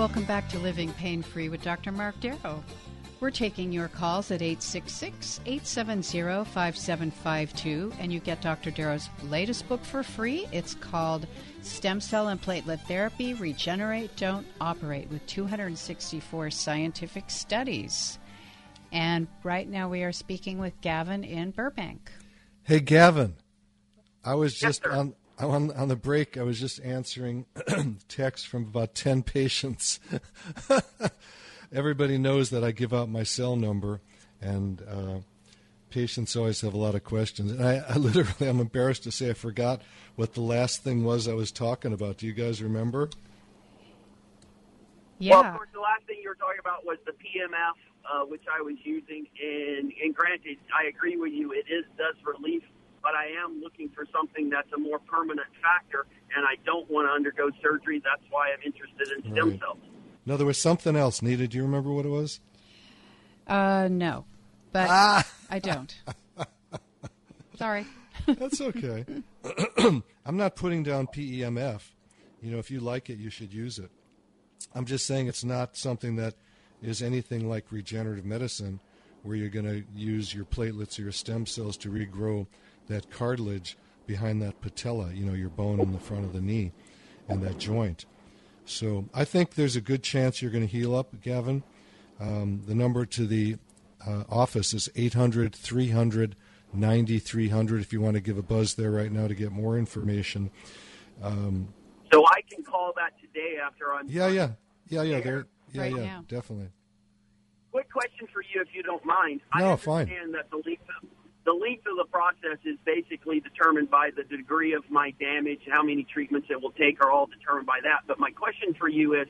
Welcome back to Living Pain Free with Dr. Mark Darrow. We're taking your calls at 866 870 5752, and you get Dr. Darrow's latest book for free. It's called Stem Cell and Platelet Therapy Regenerate, Don't Operate, with 264 scientific studies. And right now we are speaking with Gavin in Burbank. Hey, Gavin. I was just on, on on the break. I was just answering texts from about ten patients. Everybody knows that I give out my cell number, and uh, patients always have a lot of questions. And I, I literally, I'm embarrassed to say, I forgot what the last thing was I was talking about. Do you guys remember? Yeah. Well, of course, the last thing you were talking about was the PMF, uh, which I was using. And, and granted, I agree with you, it is does relief, but I am looking for something that's a more permanent factor, and I don't want to undergo surgery. That's why I'm interested in stem Right. cells. No, there was something else needed. Do you remember what it was? Uh, no, but Ah. I don't. Sorry. That's okay. I'm not putting down PEMF. You know, if you like it, you should use it. I'm just saying it's not something that is anything like regenerative medicine, where you're going to use your platelets or your stem cells to regrow that cartilage behind that patella, you know, your bone in the front of the knee and that joint. So I think there's a good chance you're going to heal up, Gavin. Um, the number to the uh, office is 800 300 9300 if you want to give a buzz there right now to get more information. Um, So I can call that today after I'm. yeah, yeah, yeah, yeah, there, yeah, Right yeah, now. definitely. Quick question for you, if you don't mind. No, I fine. understand that the length of, the length of the process is basically determined by the degree of my damage, how many treatments it will take, are all determined by that. But my question for you is,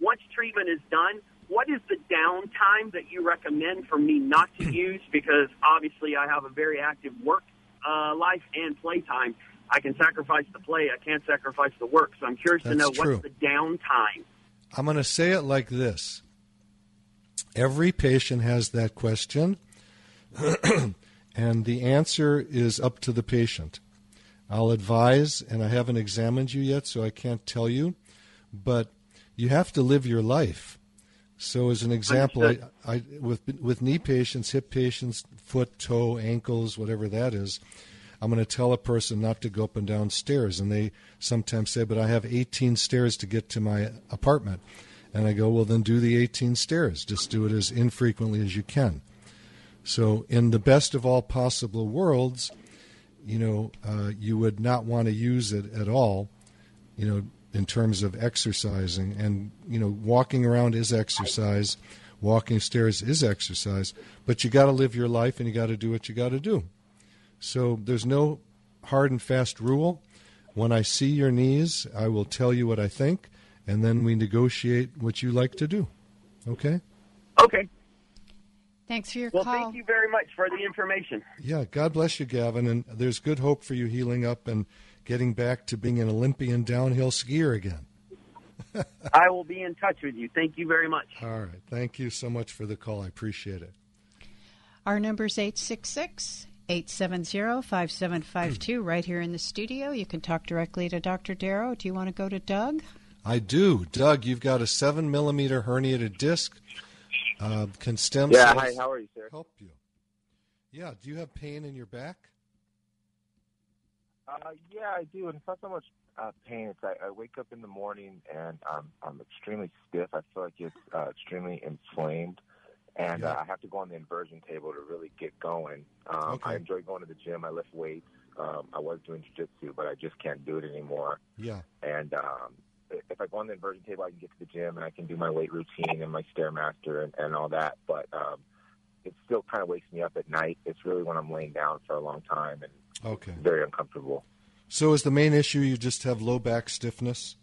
once treatment is done, what is the downtime that you recommend for me not to use? Because obviously, I have a very active work uh, life and playtime. I can sacrifice the play. I can't sacrifice the work. So I'm curious to know true. what's the downtime. I'm going to say it like this Every patient has that question, and the answer is up to the patient. I'll advise, and I haven't examined you yet, so I can't tell you, but you have to live your life. So, as an example, I, I, with with knee patients, hip patients, foot, toe, ankles, whatever that is, I'm going to tell a person not to go up and down stairs, and they sometimes say, "But I have 18 stairs to get to my apartment," and I go, "Well, then do the 18 stairs. Just do it as infrequently as you can." So, in the best of all possible worlds, you know, uh, you would not want to use it at all, you know, in terms of exercising. And, you know, walking around is exercise, walking stairs is exercise, but you got to live your life and you got to do what you got to do. So, there's no hard and fast rule. When I see your knees, I will tell you what I think, and then we negotiate what you like to do. Okay? Okay. Thanks for your Well, call. thank you very much for the information. Yeah, God bless you, Gavin. And there's good hope for you healing up and getting back to being an Olympian downhill skier again. I will be in touch with you. Thank you very much. All right. Thank you so much for the call. I appreciate it. Our number is 866 870 5752 right here in the studio. You can talk directly to Dr. Darrow. Do you want to go to Doug? I do. Doug, you've got a seven millimeter herniated disc. Uh, can stem Yeah, cells hi, how are you, sir? help you? Yeah. Do you have pain in your back? Uh, yeah, I do, and it's not so much uh, pain. It's I, I wake up in the morning and um, I'm extremely stiff. I feel like it's uh, extremely inflamed, and Yeah. uh, I have to go on the inversion table to really get going. Um, Okay. I enjoy going to the gym. I lift weights. Um, I was doing jiu-jitsu, but I just can't do it anymore. Yeah. And um, if I go on the inversion table, I can get to the gym and I can do my weight routine and my stairmaster and, and all that. But um, it still kind of wakes me up at night. It's really when I'm laying down for a long time and Okay. very uncomfortable. So is the main issue you just have low back stiffness?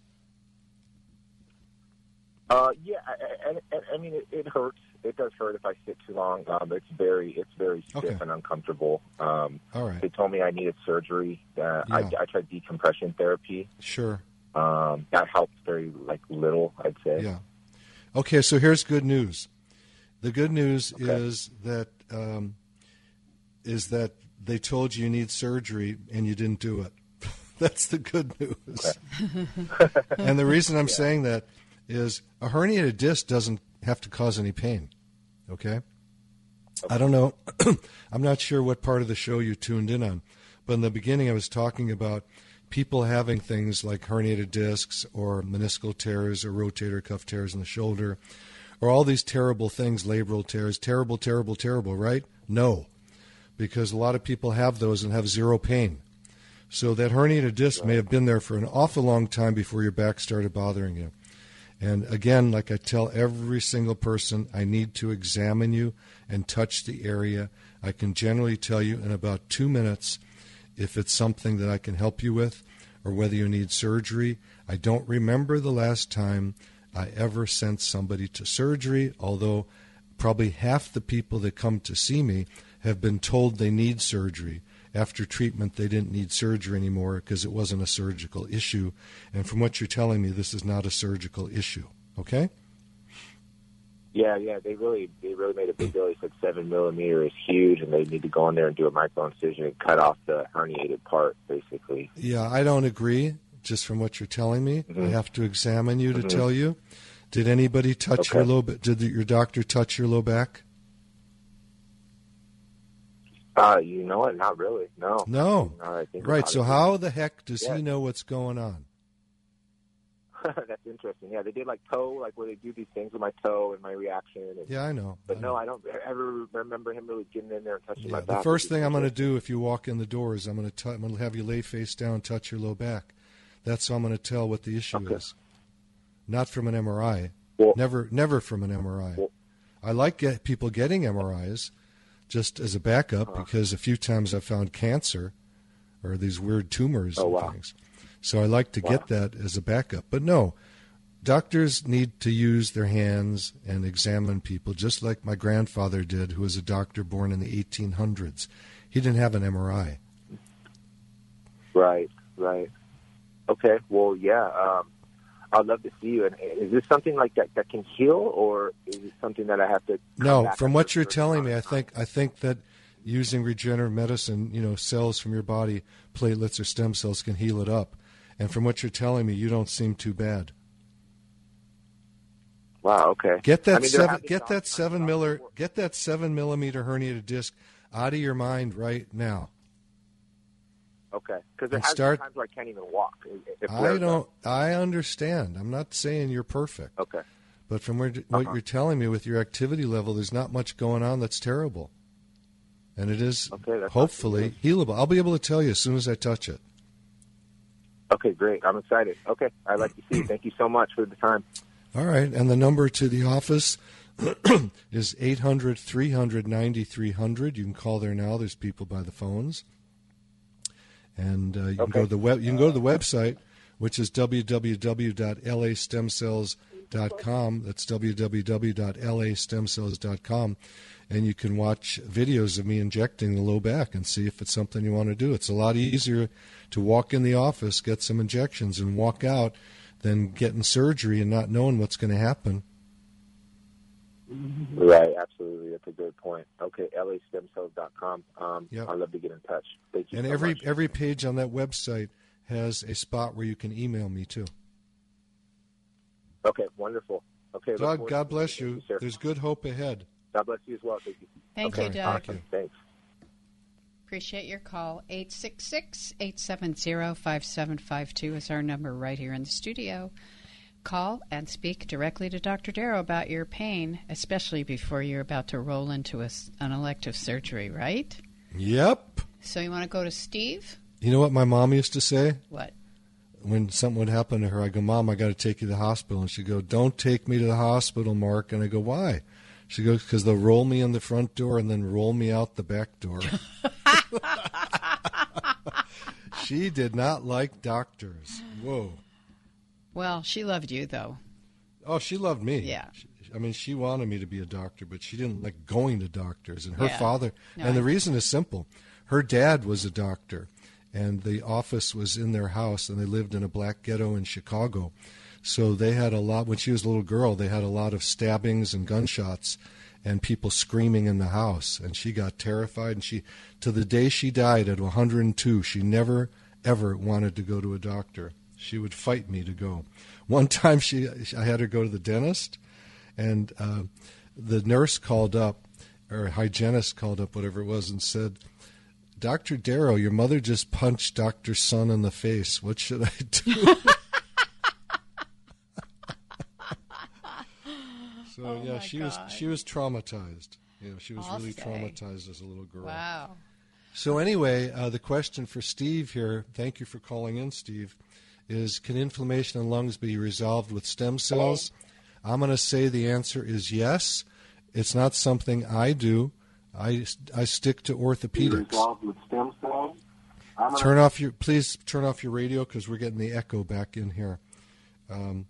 Uh, yeah, I, I, I- mean, it, it hurts. It does hurt if I sit too long. Um, it's very, it's very stiff Okay. and uncomfortable. Um, All right. they told me I needed surgery. Uh, I, I tried decompression therapy. Sure. Um, that helps very like little, I'd say. Yeah. Okay, so here's good news. The good news Okay. is that um, is that they told you you need surgery and you didn't do it. That's the good news. and the reason I'm saying that is a herniated disc doesn't have to cause any pain. Okay? I don't know. I'm not sure what part of the show you tuned in on, but in the beginning I was talking about people having things like herniated discs or meniscal tears or rotator cuff tears in the shoulder or all these terrible things, labral tears, terrible, terrible, terrible, right? No, because a lot of people have those and have zero pain. So that herniated disc may have been there for an awful long time before your back started bothering you. And again, like I tell every single person, I need to examine you and touch the area. I can generally tell you in about two minutes if it's something that I can help you with or whether you need surgery. I don't remember the last time I ever sent somebody to surgery, although probably half the people that come to see me have been told they need surgery. After treatment, they didn't need surgery anymore because it wasn't a surgical issue. And from what you're telling me, this is not a surgical issue. Okay? Yeah, yeah, they really they really made a big deal. They said seven millimeter is huge, and they need to go in there and do a micro incision and cut off the herniated part, basically. Yeah, I don't agree, just from what you're telling me. I Mhm. have to examine you to Mhm. tell you. Did anybody touch your low back? Did your doctor touch your low back? Uh, you know what? Not really. No. No. I Right, so how the heck does Yeah. he know what's going on? That's interesting. Yeah, they did like toe, like where they do these things with my toe and my reaction. And, Yeah, I know. But no, I don't ever remember him really getting in there and touching my Yeah, back. the first thing I'm going to do if you walk in the door is I'm going to I'm going to have you lay face down, touch your low back. That's how I'm going to tell what the issue Okay. is. Not from an MRI. Well- never, never from an MRI. Well- I like get people getting MRIs just as a backup Uh-huh. because a few times I've found cancer or these weird tumors Oh, and wow. things. So I like to Wow. get that as a backup. But no, doctors need to use their hands and examine people just like my grandfather did, who was a doctor born in the 1800s. He didn't have an MRI. Right, right. Okay, well, yeah. Um, I'd love to see you. And is this something like that that can heal, or is it something that I have to? No, from what you're telling me, I think I think that using regenerative medicine, you know, cells from your body, platelets or stem cells can heal it up. And from what you're telling me, you don't seem too bad. Wow. Okay. Get that I mean, seven, get that seven miller, get that seven millimeter herniated disc out of your mind right now. Okay, because there start- times where I can't even walk. I don't. up. I understand. I'm not saying you're perfect, Okay. but from where, what Uh-huh. you're telling me with your activity level, there's not much going on that's terrible, and it is Okay, hopefully healable. I'll be able to tell you as soon as I touch it. Okay, great. I'm excited. Okay, I'd like to see you. Thank you so much for the time. All right, and the number to the office is 800 300 9300. You can call there now. There's people by the phones. And uh, you can go to the web you can go to the website which is www.lastemcells.com. Dot com that's www.lastemcells.com and you can watch videos of me injecting the low back and see if it's something you want to do. It's a lot easier to walk in the office, get some injections and walk out than getting surgery and not knowing what's going to happen. Right, absolutely. That's a good point. Okay, lastemcells.com. Um, Yep. I'd love to get in touch. Thank you And so every much. every page on that website has a spot where you can email me too. Okay, wonderful. Okay, look Doug, forward God bless seeing you. sir. The's good hope ahead. God bless you as well. Thank you. Thank okay, you, Doug. Awesome. Thanks. Appreciate your call. 866 870 5752 is our number right here in the studio. Call and speak directly to Dr. Darrow about your pain, especially before you're about to roll into a, an elective surgery, right? Yep. So you want to go to Steve? You know what my mom used to say? What? When something would happen to her, I go, Mom, I got to take you to the hospital. And she'd go, Don't take me to the hospital, Mark. And I go, Why? She goes, Because they'll roll me in the front door and then roll me out the back door. she did not like doctors. Whoa. Well, she loved you, though. Oh, she loved me. Yeah. She, I mean, she wanted me to be a doctor, but she didn't like going to doctors. And her Yeah. father, No, and the reason is simple. Her dad was a doctor, and the office was in their house, and they lived in a black ghetto in Chicago. So they had a lot, when she was a little girl, they had a lot of stabbings and gunshots and people screaming in the house. And she got terrified. And she, to the day she died at 102, she never, ever wanted to go to a doctor. She would fight me to go. One time she, I had her go to the dentist, and uh, the nurse called up, or hygienist called up, whatever it was, and said, Dr. Darrow, your mother just punched Dr. Sun in the face. What should I do? so Oh yeah, she was she was traumatized. You know, she was I'll really say. traumatized as a little girl. Wow. So anyway, uh, the question for Steve here, thank you for calling in, Steve, is can inflammation in lungs be resolved with stem cells? I'm going to say the answer is yes. It's not something I do. I, I stick to orthopedics. with stem cells. Turn off your please turn off your radio because we're getting the echo back in here. Um,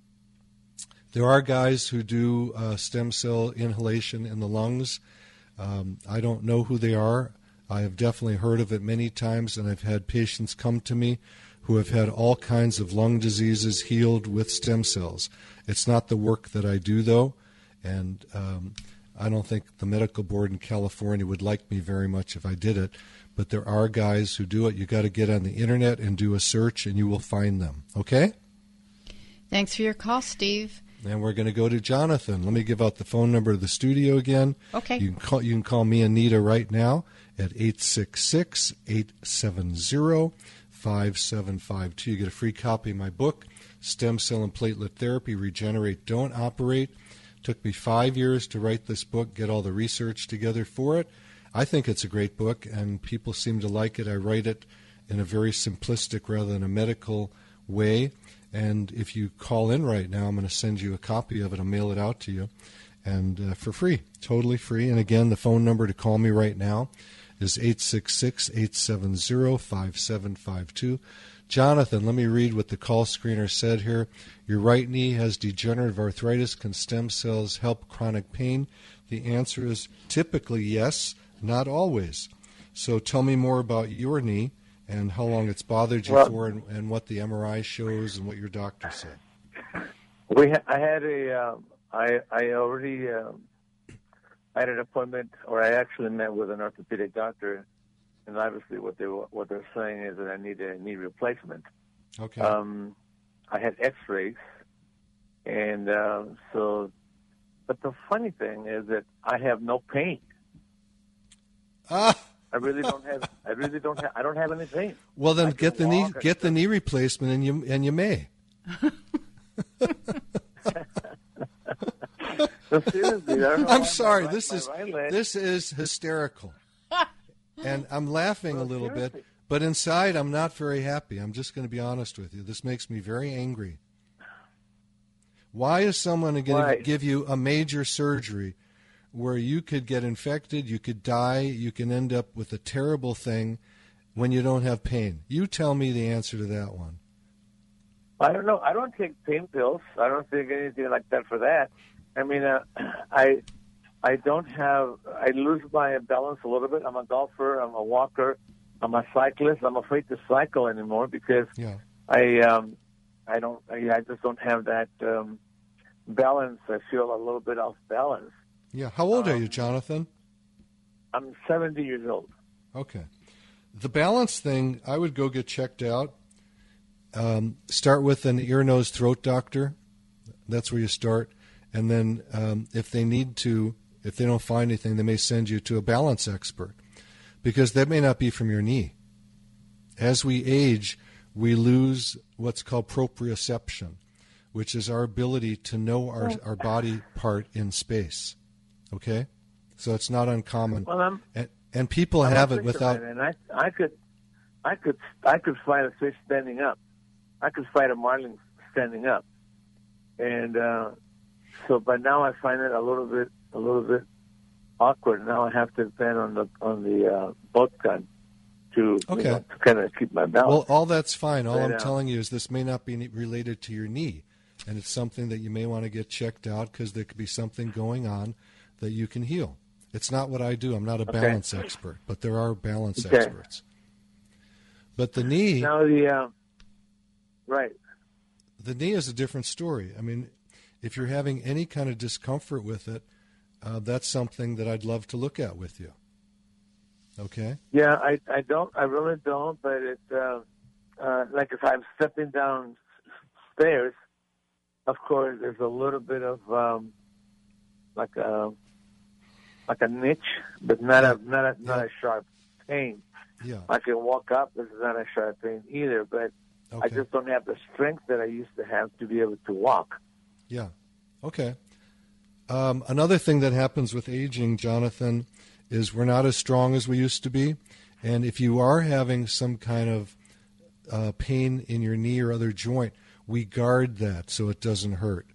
there are guys who do uh, stem cell inhalation in the lungs. Um, I don't know who they are. I have definitely heard of it many times, and I've had patients come to me who have had all kinds of lung diseases healed with stem cells. It's not the work that I do, though, and um, I don't think the medical board in California would like me very much if I did it. But there are guys who do it. You got to get on the internet and do a search, and you will find them. Okay? Thanks for your call, Steve. And we're going to go to Jonathan. Let me give out the phone number of the studio again. Okay. You can call, you can call me Anita right now at 866 870 5752. You get a free copy of my book, Stem Cell and Platelet Therapy Regenerate, Don't Operate. Took me five years to write this book, get all the research together for it. I think it's a great book, and people seem to like it. I write it in a very simplistic rather than a medical way. And if you call in right now, I'm going to send you a copy of it. I'll mail it out to you, and uh, for free, totally free. And again, the phone number to call me right now is 866-870-5752. Jonathan, let me read what the call screener said here. Your right knee has degenerative arthritis. Can stem cells help chronic pain? The answer is typically yes, not always. So tell me more about your knee and how long it's bothered you Well- for and, and what the MRI shows and what your doctor said. We ha- I had a um, I I already um, I had an appointment, or I actually met with an orthopedic doctor, and obviously what they were- what they're saying is that I need a knee replacement. Okay. Um, I had X-rays, and uh, so, but the funny thing is that I have no pain. ah, I really don't have. I really don't have. I don't have any pain. well then I get the knee get the knee replacement and you and you may. So seriously, I don't know why I'm sorry. This is this is hysterical, and I'm laughing a Well, little bit, but inside I'm not very happy. I'm just going to be honest with you. This makes me very angry. Why is someone going to give you a major surgery where you could get infected, you could die, you can end up with a terrible thing when you don't have pain? You tell me the answer to that one. I don't know. I don't take pain pills. I don't take anything like that for that. I mean, uh, I I don't have. I lose my balance a little bit. I'm a golfer. I'm a walker. I'm a cyclist. I'm afraid to cycle anymore because Yeah. I um I don't. I, I just don't have that um, balance. I feel a little bit off balance. Yeah. How old are Um, you, Jonathan? I'm 70 years old. Okay. The balance thing, I would go get checked out. Um, start with an ear, nose, throat doctor. That's where you start. And then um, if they need to, if they don't find anything, they may send you to a balance expert. because that may not be from your knee. As we age, we lose what's called proprioception, which is our ability to know our, our body part in space. Okay? So it's not uncommon. Well, I'm, and, and people I'm have it without. fisherman, And I, I could, I could, I could fight a fish standing up. I could fight a marlin standing up, and uh, so. But now I find it a little bit, a little bit awkward. Now I have to depend on the on the uh, boat gun to, Okay. you know, to kind of keep my balance. Well, all that's fine. All Right I'm out. telling you is this may not be related to your knee, and it's something that you may want to get checked out because there could be something going on that you can heal. It's not what I do. I'm not a Okay. balance expert, but there are balance Okay. experts. But the knee, now the uh, right. the knee is a different story. I mean, if you're having any kind of discomfort with it, uh, that's something that I'd love to look at with you. Okay. Yeah, I I don't I really don't, but it uh, uh, like if I'm stepping down stairs, of course there's a little bit of um, like a like a niche, but not a not a not a sharp pain. Yeah. I can walk up. This is not a sharp pain either, but I just don't have the strength that I used to have to be able to walk. Yeah. Okay. Um, another thing that happens with aging, Jonathan, is we're not as strong as we used to be. And if you are having some kind of uh, pain in your knee or other joint, we guard that so it doesn't hurt.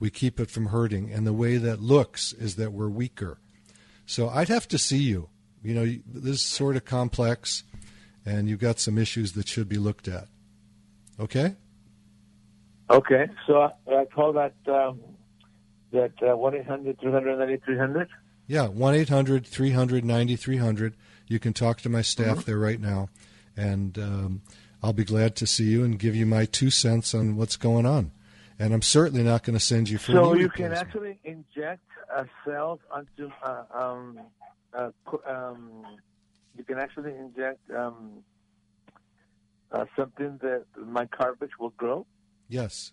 We keep it from hurting. And the way that looks is that we're weaker. So I'd have to see you. You know, this is sort of complex, and you've got some issues that should be looked at. Okay? Okay, so I, call that um, that uh, one eight hundred three hundred ninety three hundred. Yeah, 1 800 300 You can talk to my staff there right now, and um, I'll be glad to see you and give you my two cents on what's going on. And I'm certainly not going to send you for So you can actually inject uh, cells onto uh, um, uh, um, you can actually inject um, uh, something that my cartilage will grow. Yes.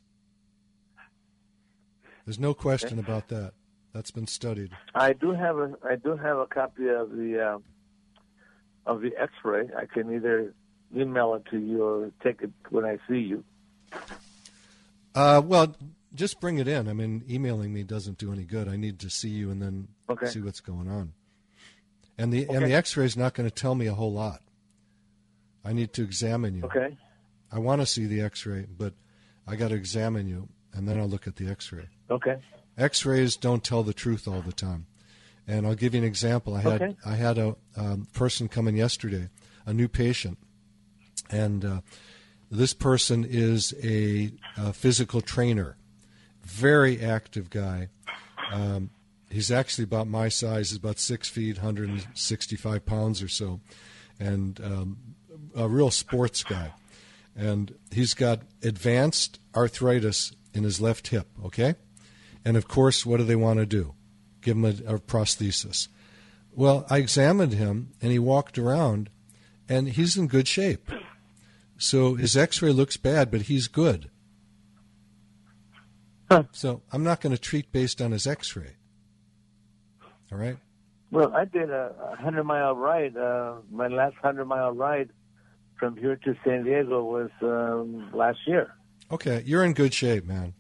There's no question about that. That's been studied. I do have a I do have a copy of the uh, of the X-ray. I can either email it to you or take it when I see you. Uh, well, just bring it in. I mean, emailing me doesn't do any good. I need to see you and then Okay. see what's going on. And the and the X-ray is not going to tell me a whole lot. I need to examine you. Okay. I want to see the X-ray, but I got to examine you, and then I'll look at the X-ray. Okay. X-rays don't tell the truth all the time, and I'll give you an example. I had Okay. I had a um, person come in yesterday, a new patient, and uh, this person is a, a physical trainer, very active guy. Um, he's actually about my size. He's about six feet, 165 pounds or so, and um, a real sports guy. And he's got advanced arthritis in his left hip. Okay, and of course, what do they want to do? Give him a, a prosthesis. Well, I examined him, and he walked around, and he's in good shape. So his X-ray looks bad, but he's good. So I'm not going to treat based on his X-ray. All right. Well, I did a, a hundred mile ride. Uh, my last hundred mile ride from here to San Diego was um, last year. Okay, you're in good shape, man.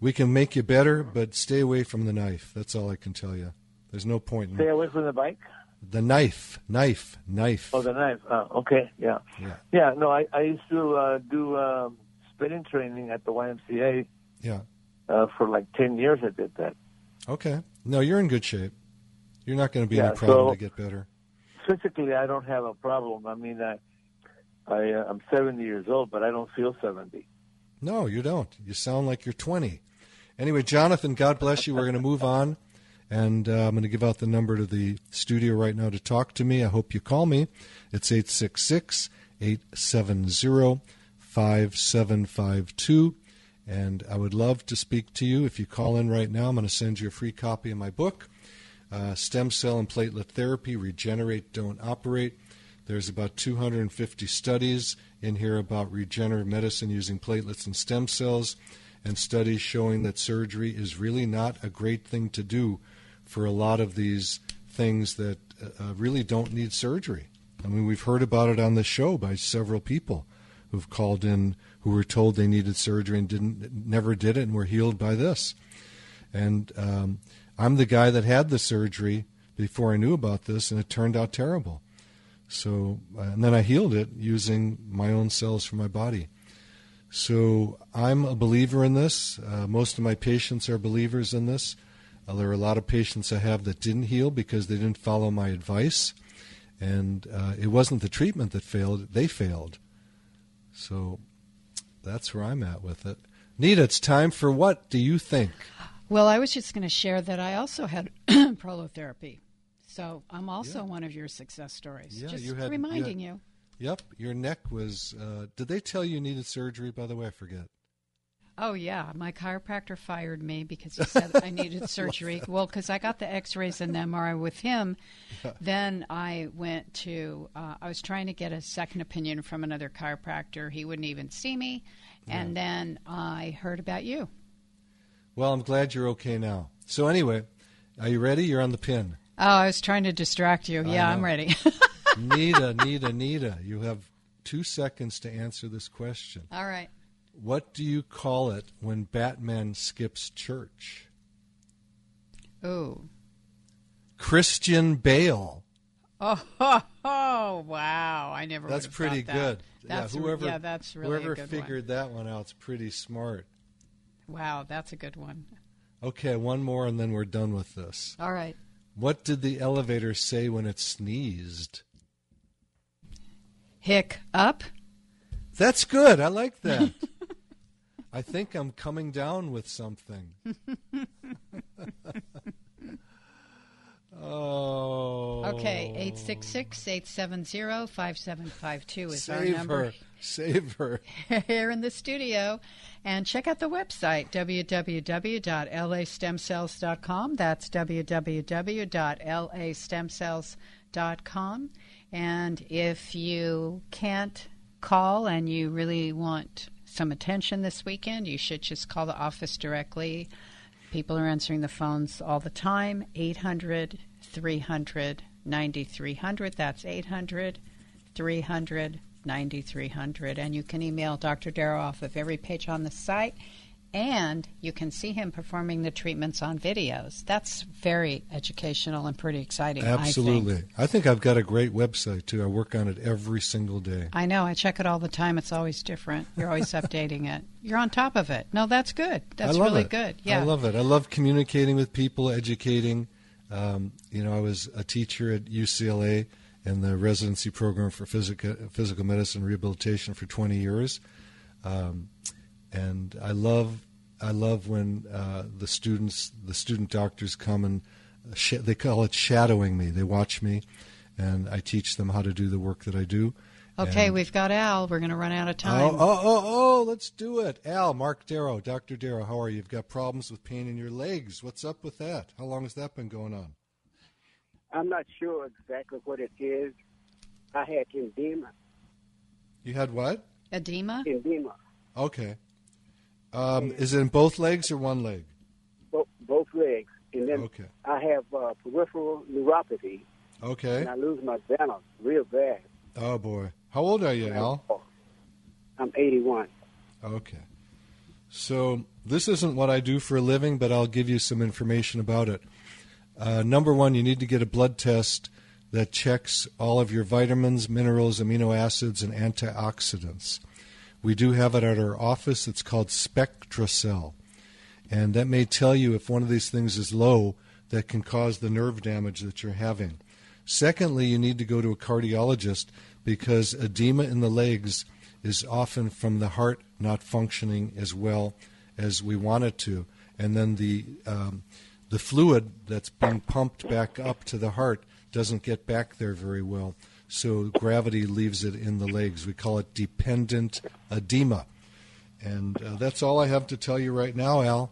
We can make you better, but stay away from the knife. That's all I can tell you. There's no point in Stay away from the bike. the knife, knife, knife. Oh, the knife. Uh, okay, yeah, Yeah, yeah. No, I, I used to uh, do um, spinning training at the YMCA yeah. uh, for like ten years. I did that. Okay. No, you're in good shape. You're not going to be Yeah, any problem so- to get better. Physically, I don't have a problem. I mean, I, I uh, I'm 70 years old, but I don't feel 70. No, you don't. You sound like you're 20. Anyway, Jonathan, God bless you. We're going to move on. And uh, I'm going to give out the number to the studio right now to talk to me. I hope you call me. It's 866 870 5752. And I would love to speak to you. If you call in right now, I'm going to send you a free copy of my book, uh, Stem Cell and Platelet Therapy Regenerate, Don't Operate. There's about 250 studies in here about regenerative medicine using platelets and stem cells, and studies showing that surgery is really not a great thing to do for a lot of these things that uh, really don't need surgery. I mean, we've heard about it on the show by several people who've called in who were told they needed surgery and didn't, never did it, and were healed by this. And um, I'm the guy that had the surgery before I knew about this, and it turned out terrible. So, uh, and then I healed it using my own cells from my body. So I'm a believer in this. Uh, most of my patients are believers in this. Uh, there are a lot of patients I have that didn't heal because they didn't follow my advice. And uh, it wasn't the treatment that failed, they failed. So that's where I'm at with it. Nita, it's time for what do you think? Well, I was just going to share that I also had prolotherapy. So I'm also yeah. one of your success stories. Yeah, just you had, reminding you, had, you. Yep, your neck was. Uh, did they tell you needed surgery? By the way, I forget. Oh yeah, my chiropractor fired me because he said I needed surgery. well, because I got the X-rays and the MRI with him. Then I went to. Uh, I was trying to get a second opinion from another chiropractor. He wouldn't even see me, and yeah. then I heard about you. Well, I'm glad you're okay now. So anyway, are you ready? You're on the pin. Oh, I was trying to distract you. Yeah, I'm ready. Nita, Nita, Nita, you have two seconds to answer this question. All right. What do you call it when Batman skips church? Oh. Christian Bale. Oh, oh, oh wow! I never. That's pretty that. good. That's yeah, whoever, yeah, that's really whoever figured one. that one out's pretty smart. Wow, that's a good one. Okay, one more, and then we're done with this. All right. What did the elevator say when it sneezed? Hick up. That's good. I like that. I think I'm coming down with something. oh. Okay, 866-870-5752 is Save our number. Her. Save her. Here in the studio. And check out the website, www.lastemcells.com. That's www.lastemcells.com. And if you can't call and you really want some attention this weekend, you should just call the office directly. People are answering the phones all the time. 800 300 9300. That's 800 300 9300. And you can email Dr. Darrow off of every page on the site and you can see him performing the treatments on videos. That's very educational and pretty exciting. Absolutely. I think. I think I've got a great website too. I work on it every single day. I know. I check it all the time. It's always different. You're always updating it. You're on top of it. No, that's good. That's really it. good. Yeah. I love it. I love communicating with people, educating. Um, you know, I was a teacher at UCLA in the residency program for physical physical medicine rehabilitation for 20 years. Um, and I love I love when uh, the students the student doctors come and sh- they call it shadowing me. They watch me, and I teach them how to do the work that I do. Okay, and we've got Al. We're going to run out of time. Oh, oh, oh, oh, let's do it. Al, Mark Darrow, Dr. Darrow, how are you? You've got problems with pain in your legs. What's up with that? How long has that been going on? I'm not sure exactly what it is. I had edema. You had what? Edema? Edema. Okay. Um, is it in both legs or one leg? Both, both legs. And then okay. I have uh, peripheral neuropathy. Okay. And I lose my balance real bad. Oh, boy. How old are you, Al? I'm 81. Okay. So this isn't what I do for a living, but I'll give you some information about it. Uh, number one, you need to get a blood test that checks all of your vitamins, minerals, amino acids, and antioxidants. We do have it at our office. It's called SpectraCell. And that may tell you if one of these things is low that can cause the nerve damage that you're having. Secondly, you need to go to a cardiologist because edema in the legs is often from the heart not functioning as well as we want it to. And then the, um, the fluid that's being pumped back up to the heart doesn't get back there very well so gravity leaves it in the legs. We call it dependent edema. And uh, that's all I have to tell you right now, Al.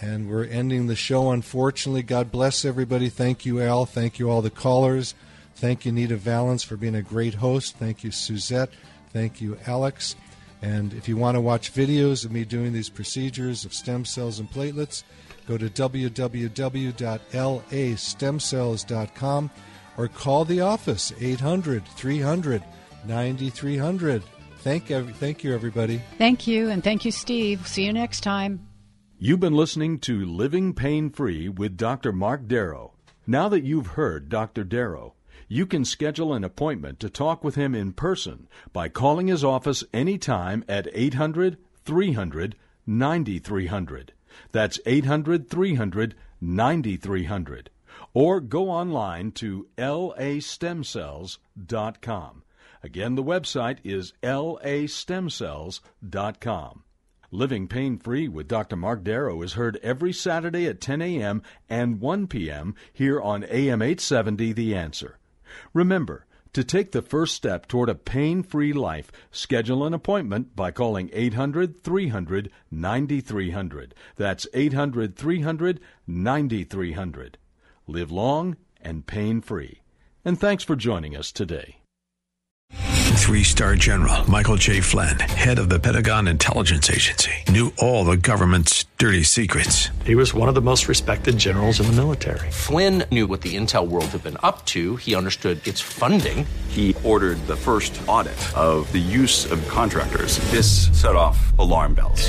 And we're ending the show, unfortunately. God bless everybody. Thank you, Al. Thank you, all the callers. Thank you, Nita Valens, for being a great host. Thank you, Suzette. Thank you, Alex. And if you want to watch videos of me doing these procedures of stem cells and platelets, go to www.lastemcells.com or call the office 800 300 9300. Thank, thank you, everybody. Thank you, and thank you, Steve. See you next time. You've been listening to Living Pain Free with Dr. Mark Darrow. Now that you've heard Dr. Darrow, you can schedule an appointment to talk with him in person by calling his office anytime at 800 300 9300. That's 800 300 9300. Or go online to lastemcells.com. Again, the website is lastemcells.com. Living Pain Free with Dr. Mark Darrow is heard every Saturday at 10 a.m. and 1 p.m. here on AM 870 The Answer. Remember, to take the first step toward a pain free life, schedule an appointment by calling 800 300 9300. That's 800 300 9300. Live long and pain free. And thanks for joining us today. Three star general Michael J. Flynn, head of the Pentagon Intelligence Agency, knew all the government's dirty secrets. He was one of the most respected generals in the military. Flynn knew what the intel world had been up to, he understood its funding. He ordered the first audit of the use of contractors. This set off alarm bells.